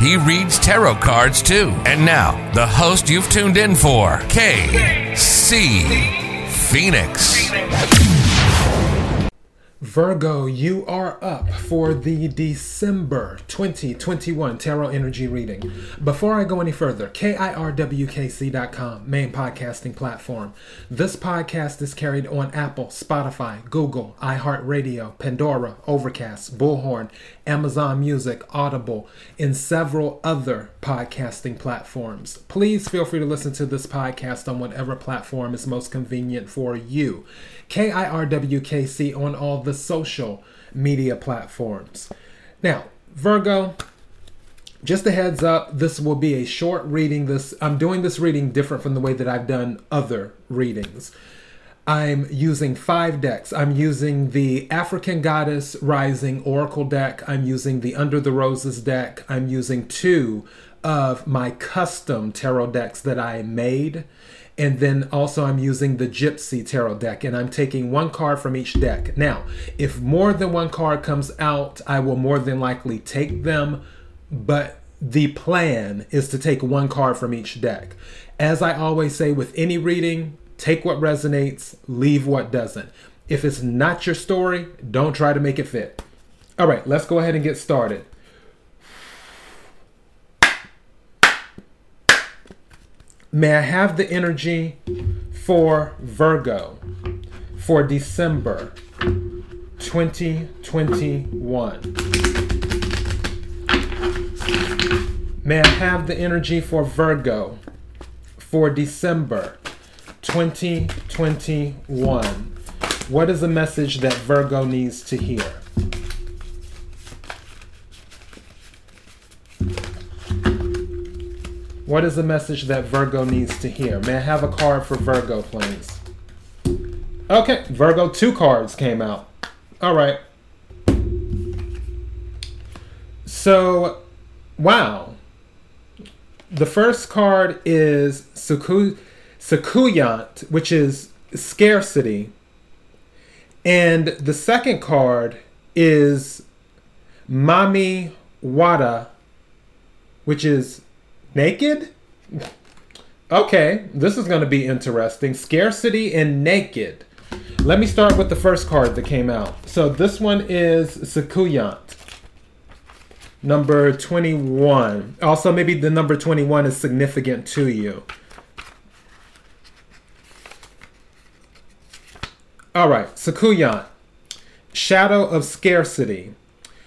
He reads tarot cards too. And now, the host you've tuned in for, KC Phoenix. Virgo, you are up for the December 2021 Tarot Energy reading. Before I go any further, KIRWKC.com, main podcasting platform. This podcast is carried on Apple, Spotify, Google, iHeartRadio, Pandora, Overcast, Bullhorn, Amazon Music, Audible, and several other podcasting platforms. Please feel free to listen to this podcast on whatever platform is most convenient for you. KIRWKC on all the social media platforms. Now, Virgo, just a heads up, this will be a short reading. This I'm doing this reading different from the way that I've done other readings. I'm using five decks. I'm using the African Goddess Rising Oracle deck. I'm using the Under the Roses deck. I'm using two of my custom tarot decks that I made. And then also I'm using the Gypsy Tarot deck and I'm taking one card from each deck. Now, if more than one card comes out, I will more than likely take them, but the plan is to take one card from each deck. As I always say with any reading, take what resonates, leave what doesn't. If it's not your story, don't try to make it fit. All right, let's go ahead and get started. May I have the energy for Virgo for December 2021? May I have the energy for Virgo for December 2021? What is the message that Virgo needs to hear? What is the message that Virgo needs to hear? May I have a card for Virgo, please? Okay, Virgo, two cards came out. All right. So, wow. The first card is Suku, Soucouyant, which is scarcity. And the second card is Mami Wata, which is Naked? Okay, this is going to be interesting. Scarcity and naked. Let me start with the first card that came out. So this one is Soucouyant. Number 21. Also, maybe the number 21 is significant to you. All right, Soucouyant. Shadow of Scarcity.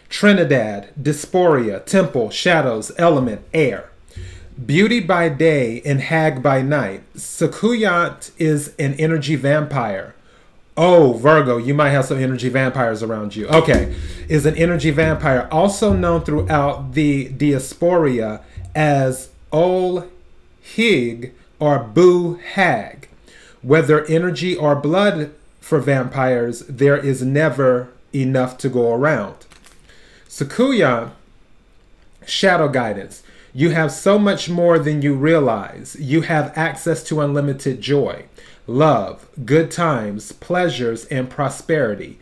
Trinidad, Diaspora, Temple, Shadows, Element, Air. Beauty by day and hag by night. Soucouyant is an energy vampire. Oh, Virgo, you might have some energy vampires around you. Okay, is an energy vampire, also known throughout the diaspora as Ole Higue or Boo Hag. Whether energy or blood for vampires, there is never enough to go around. Sakuya, shadow guidance. You have so much more than you realize. You have access to unlimited joy, love, good times, pleasures, and prosperity.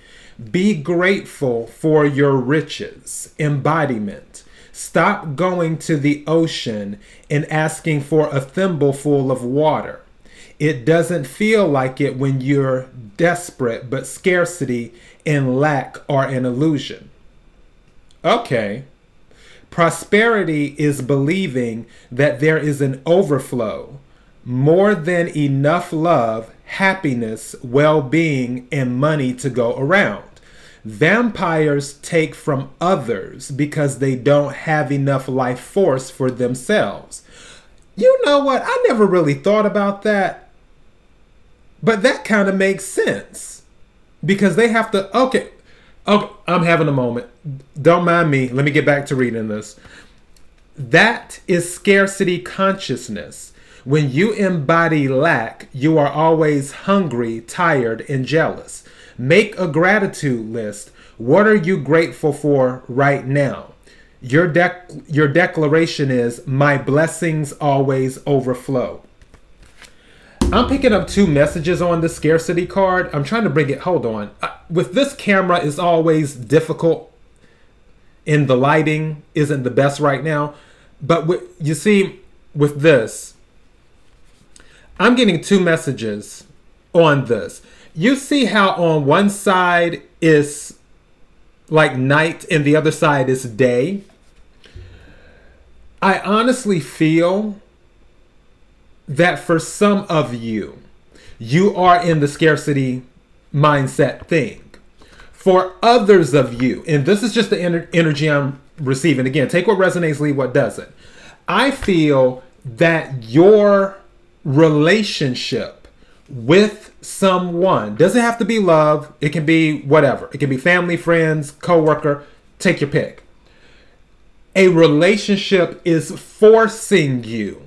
Be grateful for your riches, embodiment. Stop going to the ocean and asking for a thimbleful of water. It doesn't feel like it when you're desperate, but scarcity and lack are an illusion. Okay, Prosperity is believing that there is an overflow, more than enough love, happiness, well being, and money to go around. Vampires take from others because they don't have enough life force for themselves. You know what? I never really thought about that. But that kind of makes sense. Because they have to, okay, Okay, I'm having a moment. Don't mind me. Let me get back to reading this. That is scarcity consciousness. When you embody lack, you are always hungry, tired, and jealous. Make a gratitude list. What are you grateful for right now? Your dec- your declaration is my blessings always overflow. I'm picking up two messages on the scarcity card. I'm trying to bring it. Hold on. Uh, with this camera, it's always difficult. In the lighting isn't the best right now, but you see, with this, I'm getting two messages on this. You see how on one side is like night and the other side is day. I honestly feel that for some of you, you are in the scarcity mindset thing. For others of you, and this is just the ener- energy I'm receiving. Again, take what resonates, leave what doesn't. I feel that your relationship with someone doesn't have to be love, it can be whatever. It can be family, friends, coworker, take your pick. A relationship is forcing you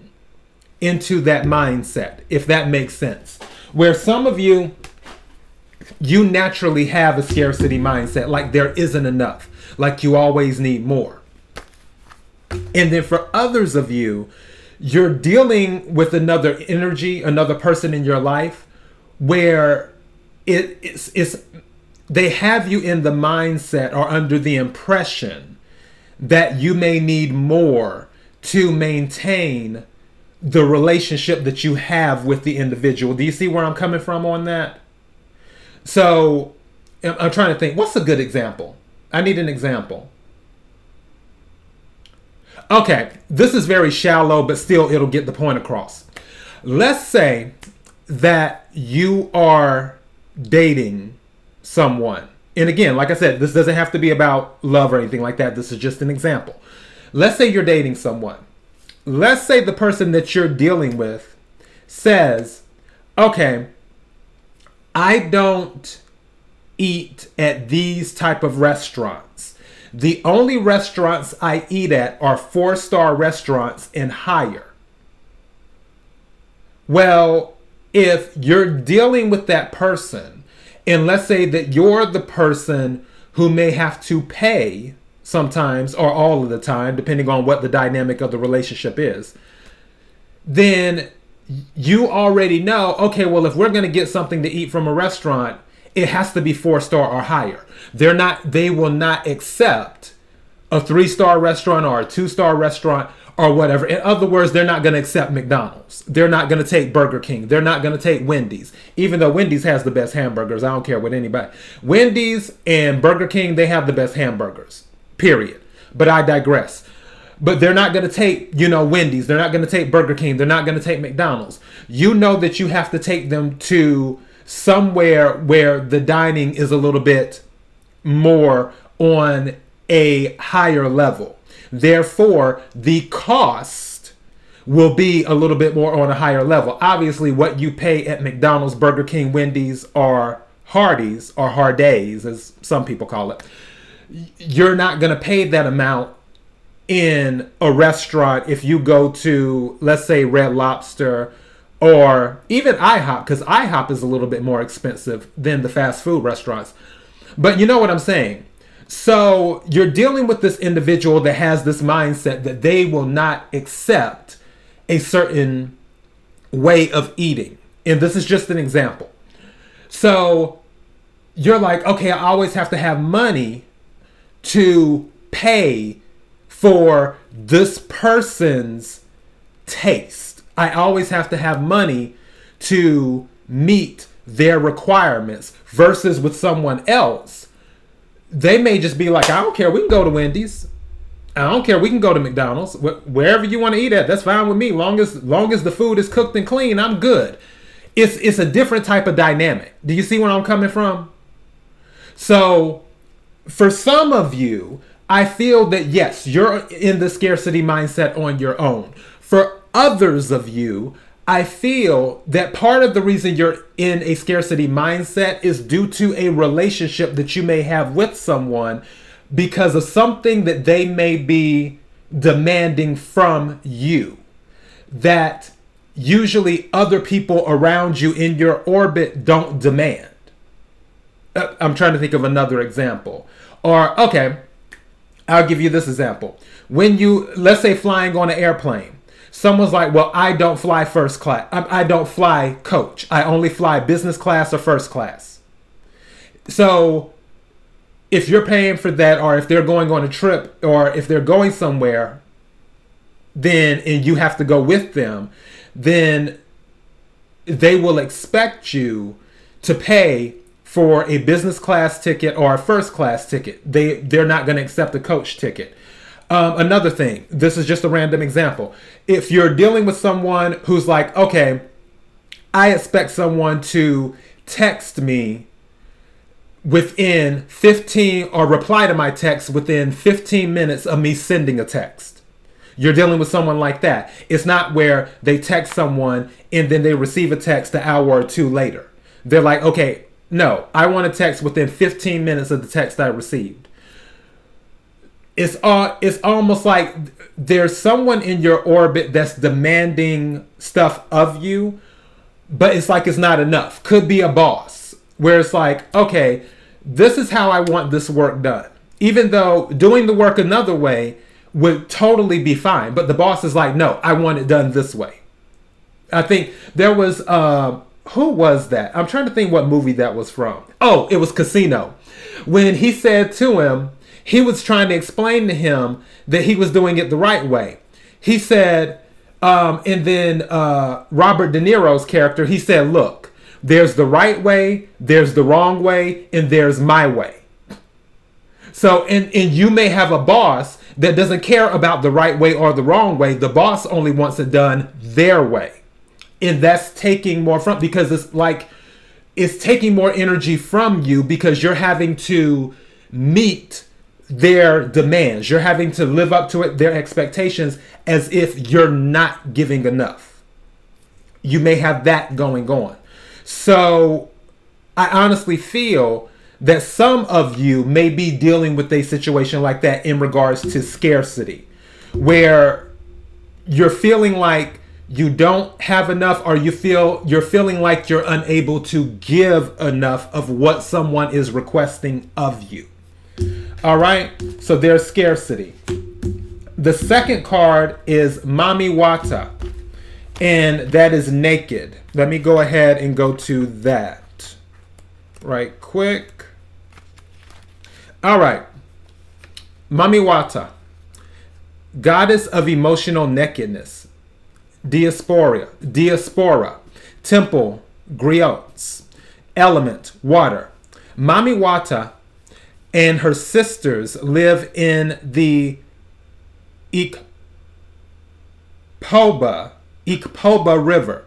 into that mindset, if that makes sense. Where some of you, you naturally have a scarcity mindset, like there isn't enough, like you always need more. And then for others of you, you're dealing with another energy, another person in your life where it, it's, it's they have you in the mindset or under the impression that you may need more to maintain the relationship that you have with the individual. Do you see where I'm coming from on that? So I'm trying to think what's a good example? I need an example. Okay, this is very shallow, but still it'll get the point across. Let's say that you are dating someone. And again, like I said, this doesn't have to be about love or anything like that. This is just an example. Let's say you're dating someone. Let's say the person that you're dealing with says, okay, I don't eat at these type of restaurants. The only restaurants I eat at are four star restaurants and higher. Well, if you're dealing with that person, and let's say that you're the person who may have to pay sometimes or all of the time, depending on what the dynamic of the relationship is, then you already know okay, well, if we're going to get something to eat from a restaurant, it has to be four star or higher. They're not, they will not accept a three star restaurant or a two star restaurant or whatever. In other words, they're not going to accept McDonald's. They're not going to take Burger King. They're not going to take Wendy's, even though Wendy's has the best hamburgers. I don't care what anybody. Wendy's and Burger King, they have the best hamburgers, period. But I digress. But they're not going to take, you know, Wendy's. They're not going to take Burger King. They're not going to take McDonald's. You know that you have to take them to somewhere where the dining is a little bit more on a higher level Therefore, the cost will be a little bit more on a higher level. Obviously, what you pay at McDonald's, Burger King, Wendy's, or Hardee's, or Hardee's, as some people call it, you're not going to pay that amount in a restaurant if you go to, let's say, Red Lobster or even IHOP, because IHOP is a little bit more expensive than the fast food restaurants. But you know what I'm saying? So you're dealing with this individual that has this mindset that they will not accept a certain way of eating. And this is just an example. So you're like, okay, I always have to have money to pay for this person's taste. I always have to have money to meet their requirements versus with someone else they may just be like, I don't care. We can go to Wendy's. I don't care. We can go to McDonald's. Wherever you want to eat at, that's fine with me. Long as long as the food is cooked and clean, I'm good. It's it's a different type of dynamic. Do you see where I'm coming from? So, for some of you, I feel that yes, you're in the scarcity mindset on your own. For others of you, I feel that part of the reason you're in a scarcity mindset is due to a relationship that you may have with someone because of something that they may be demanding from you. That usually other people around you in your orbit don't demand. Uh, I'm trying to think of another example. Or, okay, I'll give you this example. When you, let's say, flying on an airplane, someone's like, Well, I don't fly first class. I, I don't fly coach. I only fly business class or first class. So, if you're paying for that, or if they're going on a trip, or if they're going somewhere, then and you have to go with them, then they will expect you to pay for a business class ticket or a first class ticket. They they're not going to accept a coach ticket. Um, another thing, this is just a random example. If you're dealing with someone who's like, okay, I expect someone to text me within 15 or reply to my text within 15 minutes of me sending a text. You're dealing with someone like that. It's not where they text someone and then they receive a text an hour or two later. They're like, okay, no, I want a text within 15 minutes of the text I received. It's all it's almost like there's someone in your orbit that's demanding stuff of you, but it's like it's not enough. Could be a boss where it's like, okay, this is how I want this work done. Even though doing the work another way would totally be fine, but the boss is like, no, I want it done this way. I think there was uh, who was that? I'm trying to think what movie that was from. Oh, it was Casino. When he said to him, he was trying to explain to him that he was doing it the right way. He said, um, and then uh, Robert De Niro's character, he said, look, there's the right way, there's the wrong way, and there's my way. So, and, and you may have a boss that doesn't care about the right way or the wrong way. The boss only wants it done their way. And that's taking more from because it's like it's taking more energy from you because you're having to meet their demands. You're having to live up to it, their expectations, as if you're not giving enough. You may have that going on. So I honestly feel that some of you may be dealing with a situation like that in regards to scarcity, where you're feeling like you don't have enough or you feel you're feeling like you're unable to give enough of what someone is requesting of you. All right, so there's scarcity. The second card is Mami Wata, and that is naked. Let me go ahead and go to that right quick. All right, Mami Wata, goddess of emotional nakedness, diaspora, diaspora, temple, griots, element, water. Mami Wata and her sisters live in the Ikpoba, Ikpoba River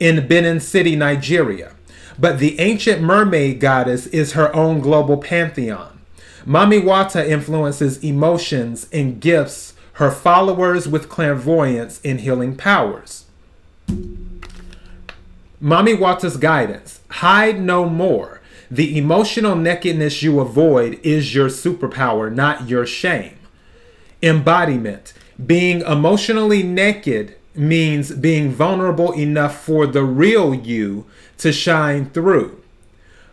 in Benin City, Nigeria. But the ancient mermaid goddess is her own global pantheon. Mami Wata influences emotions and gifts her followers with clairvoyance and healing powers. Mami Wata's guidance hide no more the emotional nakedness you avoid is your superpower, not your shame. Embodiment. Being emotionally naked means being vulnerable enough for the real you to shine through.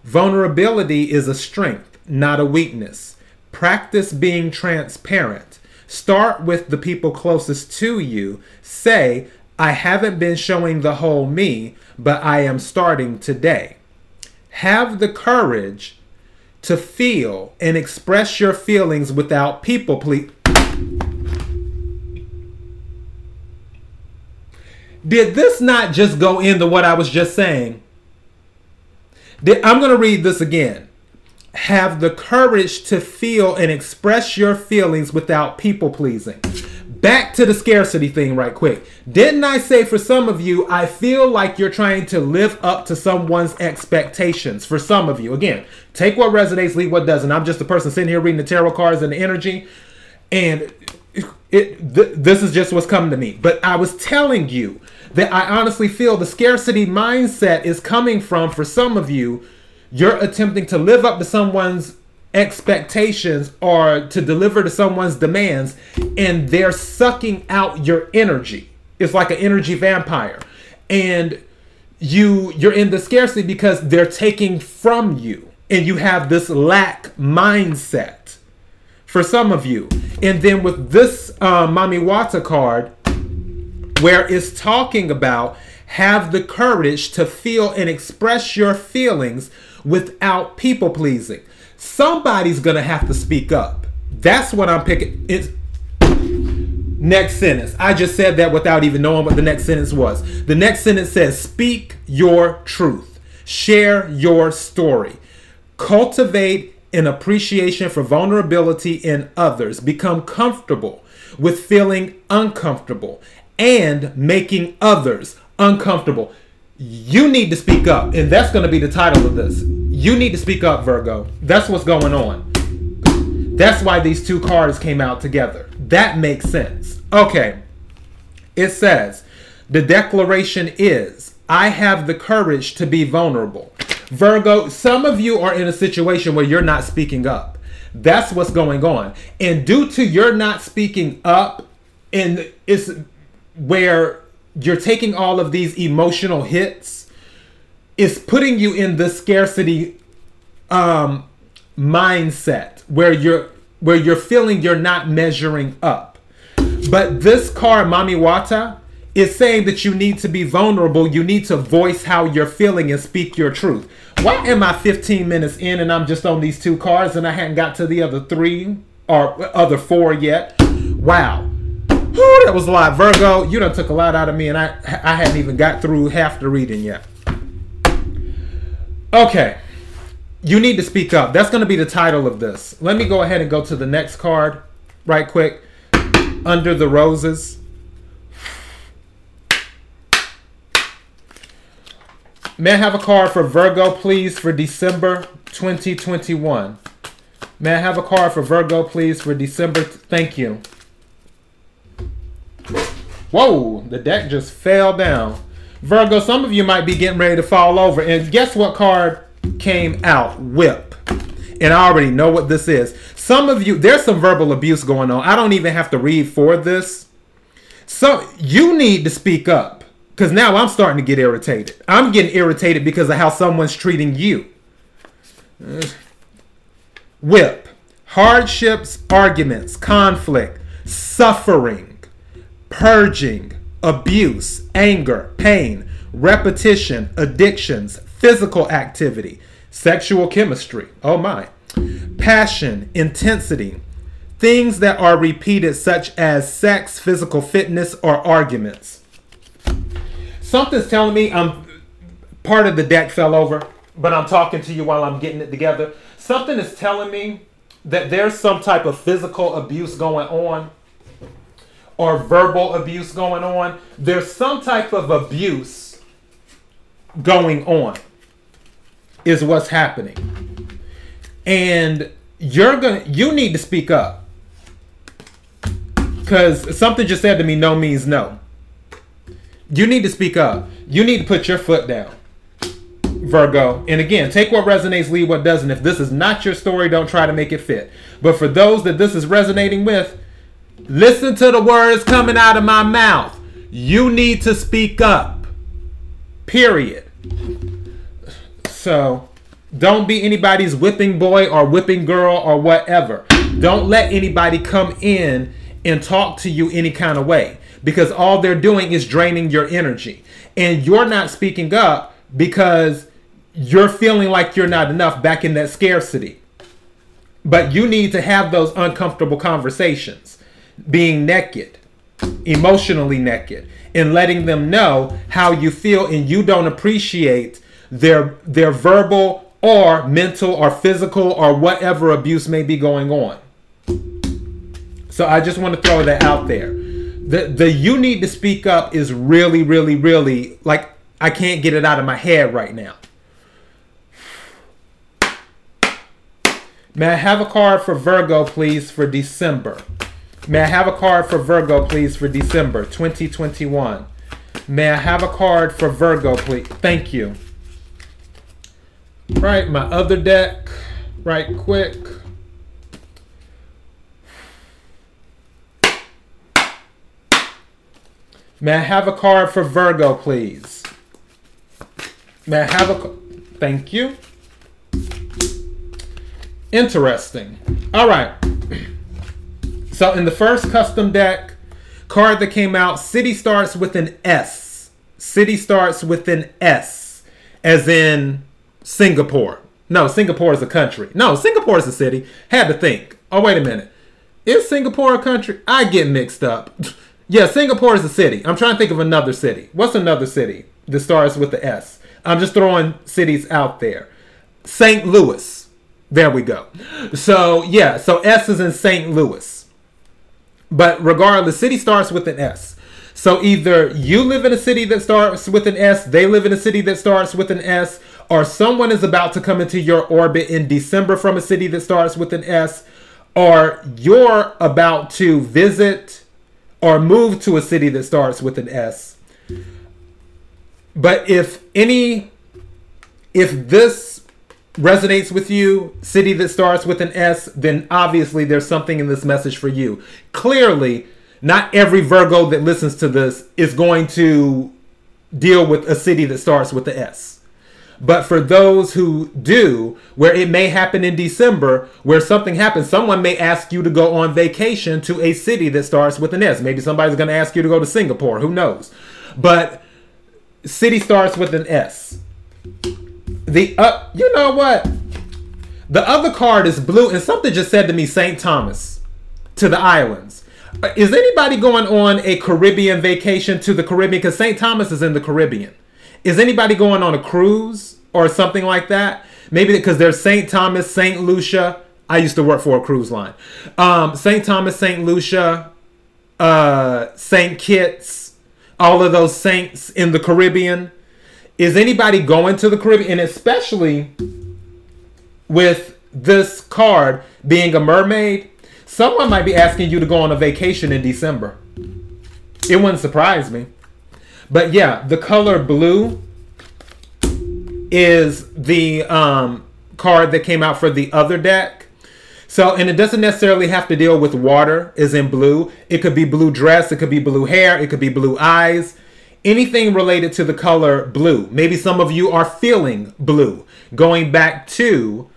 Vulnerability is a strength, not a weakness. Practice being transparent. Start with the people closest to you. Say, I haven't been showing the whole me, but I am starting today have the courage to feel and express your feelings without people please. Did this not just go into what I was just saying? Did, I'm going to read this again. Have the courage to feel and express your feelings without people pleasing back to the scarcity thing right quick. Didn't I say for some of you, I feel like you're trying to live up to someone's expectations? For some of you, again, take what resonates, leave what doesn't. I'm just a person sitting here reading the tarot cards and the energy, and it, th- this is just what's coming to me. But I was telling you that I honestly feel the scarcity mindset is coming from, for some of you, you're attempting to live up to someone's expectations or to deliver to someone's demands and they're sucking out your energy. It's like an energy vampire. and you you're in the scarcity because they're taking from you and you have this lack mindset for some of you and then with this uh, Mami Wata card where it's talking about have the courage to feel and express your feelings without people pleasing somebody's gonna have to speak up that's what i'm picking it's Next sentence. I just said that without even knowing what the next sentence was. The next sentence says, Speak your truth, share your story, cultivate an appreciation for vulnerability in others, become comfortable with feeling uncomfortable and making others uncomfortable. You need to speak up, and that's going to be the title of this. You need to speak up, Virgo. That's what's going on. That's why these two cards came out together. That makes sense. Okay. It says, the declaration is, I have the courage to be vulnerable. Virgo, some of you are in a situation where you're not speaking up. That's what's going on. And due to your not speaking up, and it's where you're taking all of these emotional hits, it's putting you in the scarcity um, mindset where you're where you're feeling you're not measuring up. But this card, Mami Wata, is saying that you need to be vulnerable. You need to voice how you're feeling and speak your truth. Why am I 15 minutes in and I'm just on these two cards and I hadn't got to the other three or other four yet? Wow. That was a lot. Virgo, you done took a lot out of me and I, I hadn't even got through half the reading yet. Okay you need to speak up. That's going to be the title of this. Let me go ahead and go to the next card right quick. Under the Roses. May I have a card for Virgo, please, for December 2021? May I have a card for Virgo, please, for December? Thank you. Whoa, the deck just fell down. Virgo, some of you might be getting ready to fall over. And guess what card came out whip. And I already know what this is. Some of you, there's some verbal abuse going on. I don't even have to read for this. So you need to speak up because now I'm starting to get irritated. I'm getting irritated because of how someone's treating you. Whip. Hardships, arguments, conflict, suffering, purging, abuse, anger, pain, repetition, addictions, physical activity, sexual chemistry, oh my, passion, intensity, things that are repeated, such as sex, physical fitness, or arguments. Something's telling me I'm part of the deck fell over, but I'm talking to you while I'm getting it together. Something is telling me that there's some type of physical abuse going on or verbal abuse going on. There's some type of abuse going on is what's happening. And you're to you need to speak up. Cuz something just said to me no means no. You need to speak up. You need to put your foot down. Virgo. And again, take what resonates, leave what doesn't. If this is not your story, don't try to make it fit. But for those that this is resonating with, listen to the words coming out of my mouth. You need to speak up. Period. So don't be anybody's whipping boy or whipping girl or whatever. Don't let anybody come in and talk to you any kind of way because all they're doing is draining your energy. And you're not speaking up because you're feeling like you're not enough back in that scarcity. But you need to have those uncomfortable conversations, being naked, emotionally naked, and letting them know how you feel and you don't appreciate their their verbal or mental or physical or whatever abuse may be going on. So I just want to throw that out there. The the you need to speak up is really really really like I can't get it out of my head right now. May I have a card for Virgo please for December? May I have a card for Virgo please for December 2021? May I have a card for Virgo please? Thank you. Right, my other deck, right quick. May I have a card for Virgo, please? May I have a. Thank you. Interesting. All right. So in the first custom deck card that came out, City starts with an S. City starts with an S, as in Singapore. No, Singapore is a country. No, Singapore is a city. Had to think. Oh, wait a minute. Is Singapore a country? I get mixed up. yeah, Singapore is a city. I'm trying to think of another city. What's another city that starts with the S? I'm just throwing cities out there. St. Louis. There we go. So, yeah, so S is in St. Louis. But regardless, city starts with an S. So either you live in a city that starts with an S, they live in a city that starts with an S, or someone is about to come into your orbit in December from a city that starts with an S, or you're about to visit or move to a city that starts with an S. But if any, if this resonates with you, city that starts with an S, then obviously there's something in this message for you. Clearly, not every Virgo that listens to this is going to deal with a city that starts with the S. But for those who do, where it may happen in December, where something happens, someone may ask you to go on vacation to a city that starts with an S. Maybe somebody's going to ask you to go to Singapore. Who knows? But city starts with an S. The uh, you know what? The other card is blue, and something just said to me, St. Thomas, to the islands. Uh, is anybody going on a Caribbean vacation to the Caribbean? Because St. Thomas is in the Caribbean. Is anybody going on a cruise or something like that? Maybe because there's St. Thomas, St. Lucia. I used to work for a cruise line. Um, St. Thomas, St. Lucia, uh, St. Kitts, all of those saints in the Caribbean. Is anybody going to the Caribbean? And especially with this card being a mermaid, someone might be asking you to go on a vacation in December. It wouldn't surprise me. But yeah, the color blue is the um, card that came out for the other deck. So, and it doesn't necessarily have to deal with water, is in blue. It could be blue dress, it could be blue hair, it could be blue eyes. Anything related to the color blue. Maybe some of you are feeling blue. Going back to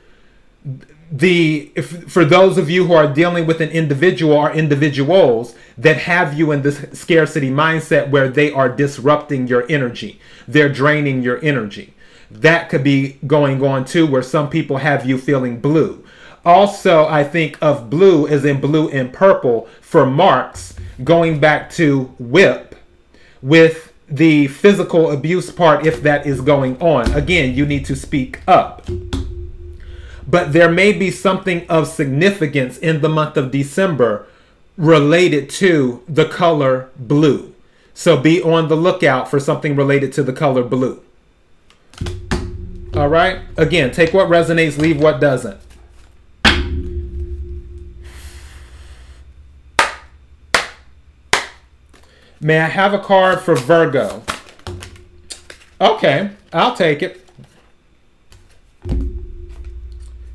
the if, for those of you who are dealing with an individual or individuals that have you in this scarcity mindset where they are disrupting your energy they're draining your energy that could be going on too where some people have you feeling blue also i think of blue as in blue and purple for marks going back to whip with the physical abuse part if that is going on again you need to speak up but there may be something of significance in the month of December related to the color blue. So be on the lookout for something related to the color blue. All right? Again, take what resonates, leave what doesn't. May I have a card for Virgo? Okay, I'll take it.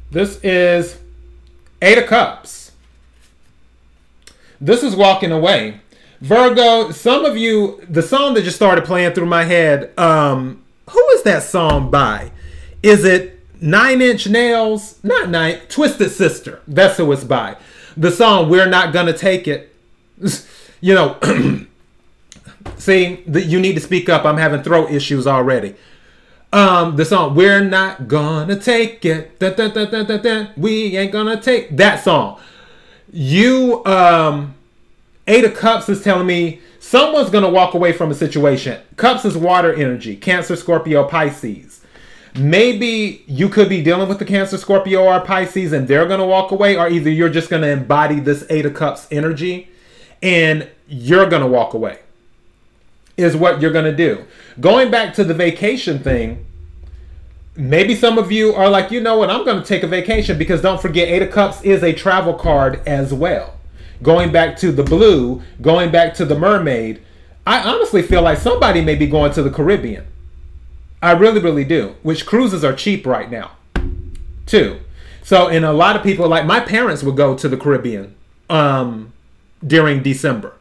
This is Eight of Cups. This is Walking Away. Virgo, some of you, the song that just started playing through my head, um, who is that song by? Is it Nine Inch Nails? Not Nine, Twisted Sister. That's who it's by. The song We're Not Gonna Take It. you know, see, the, you need to speak up. I'm having throat issues already. Um, the song "We're Not Gonna Take It," da, da, da, we ain't gonna take that song. You, um, Eight of Cups is telling me someone's gonna walk away from a situation. Cups is water energy, Cancer, Scorpio, Pisces. Maybe you could be dealing with the Cancer, Scorpio, or Pisces, and they're gonna walk away, or either you're just gonna embody this Eight of Cups energy, and you're gonna walk away is what you're going to do. Going back to the vacation thing, maybe some of you are like, you know what, I'm going to take a vacation because don't forget, Eight of Cups is a travel card as well. Going back to the blue, going back to the mermaid, I honestly feel like somebody may be going to the Caribbean. I really, really do. Which cruises are cheap right now, too. So, and a lot of people, like my parents, would go to the Caribbean um, during December.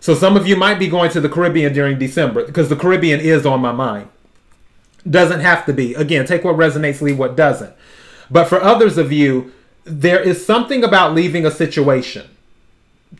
So some of you might be going to the Caribbean during December because the Caribbean is on my mind. Doesn't have to be. Again, take what resonates, leave what doesn't. But for others of you, there is something about leaving a situation,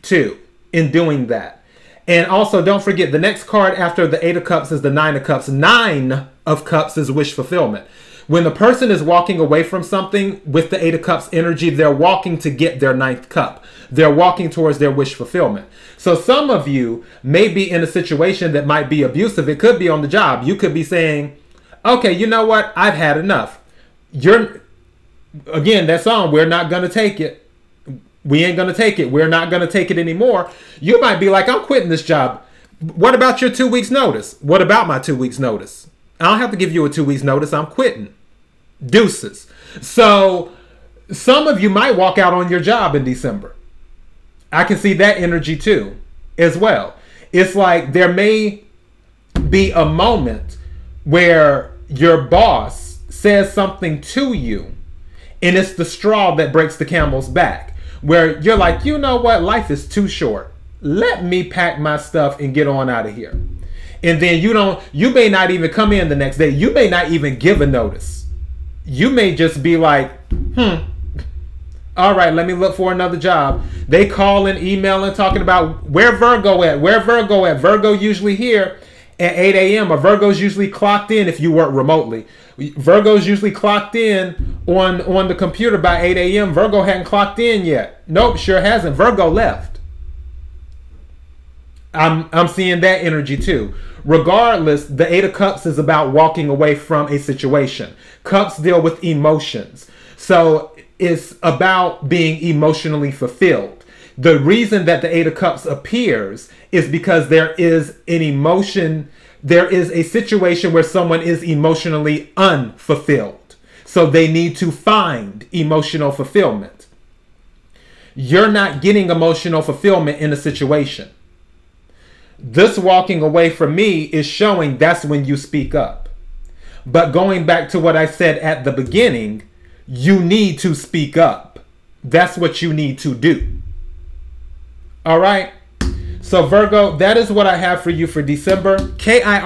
too, in doing that. And also, don't forget the next card after the Eight of Cups is the Nine of Cups. Nine of Cups is wish fulfillment. When the person is walking away from something with the Eight of Cups energy, they're walking to get their ninth cup. They're walking towards their wish fulfillment. So some of you may be in a situation that might be abusive. It could be on the job. You could be saying, okay, you know what? I've had enough. You're, again, that song, we're not to take it. We ain't to take it. We're not to take it anymore. You might be like, I'm quitting this job. What about your two weeks' notice? What about my two weeks' notice? I don't have to give you a two weeks' notice. I'm quitting. Deuces. So some of you might walk out on your job in December. I can see that energy too, as well. It's like there may be a moment where your boss says something to you, and it's the straw that breaks the camel's back. Where you're like, you know what, life is too short. Let me pack my stuff and get on out of here. And then you don't, you may not even come in the next day. You may not even give a notice. You may just be like, hmm, all right, let me look for another job. They call and email and talking about where Virgo at, where Virgo at. Virgo usually here at 8 a.m. or Virgo's usually clocked in if you work remotely. Virgo's usually clocked in on on the computer by 8 a.m. Virgo hadn't clocked in yet. Nope, sure hasn't. Virgo left. I'm I'm seeing that energy too. Regardless, the Eight of Cups is about walking away from a situation. Cups deal with emotions. So it's about being emotionally fulfilled. The reason that the Eight of Cups appears is because there is an emotion, there is a situation where someone is emotionally unfulfilled. So they need to find emotional fulfillment. You're not getting emotional fulfillment in a situation. This walking away from me is showing that's when you speak up. But going back to what I said at the beginning, you need to speak up. That's what you need to do. All right. So, Virgo, that is what I have for you for December. KIRWKC.com,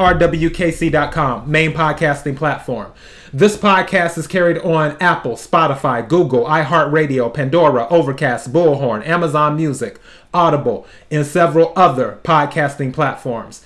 main podcasting platform. This podcast is carried on Apple, Spotify, Google, iHeartRadio, Pandora, Overcast, Bullhorn, Amazon Music, Audible, and several other podcasting platforms.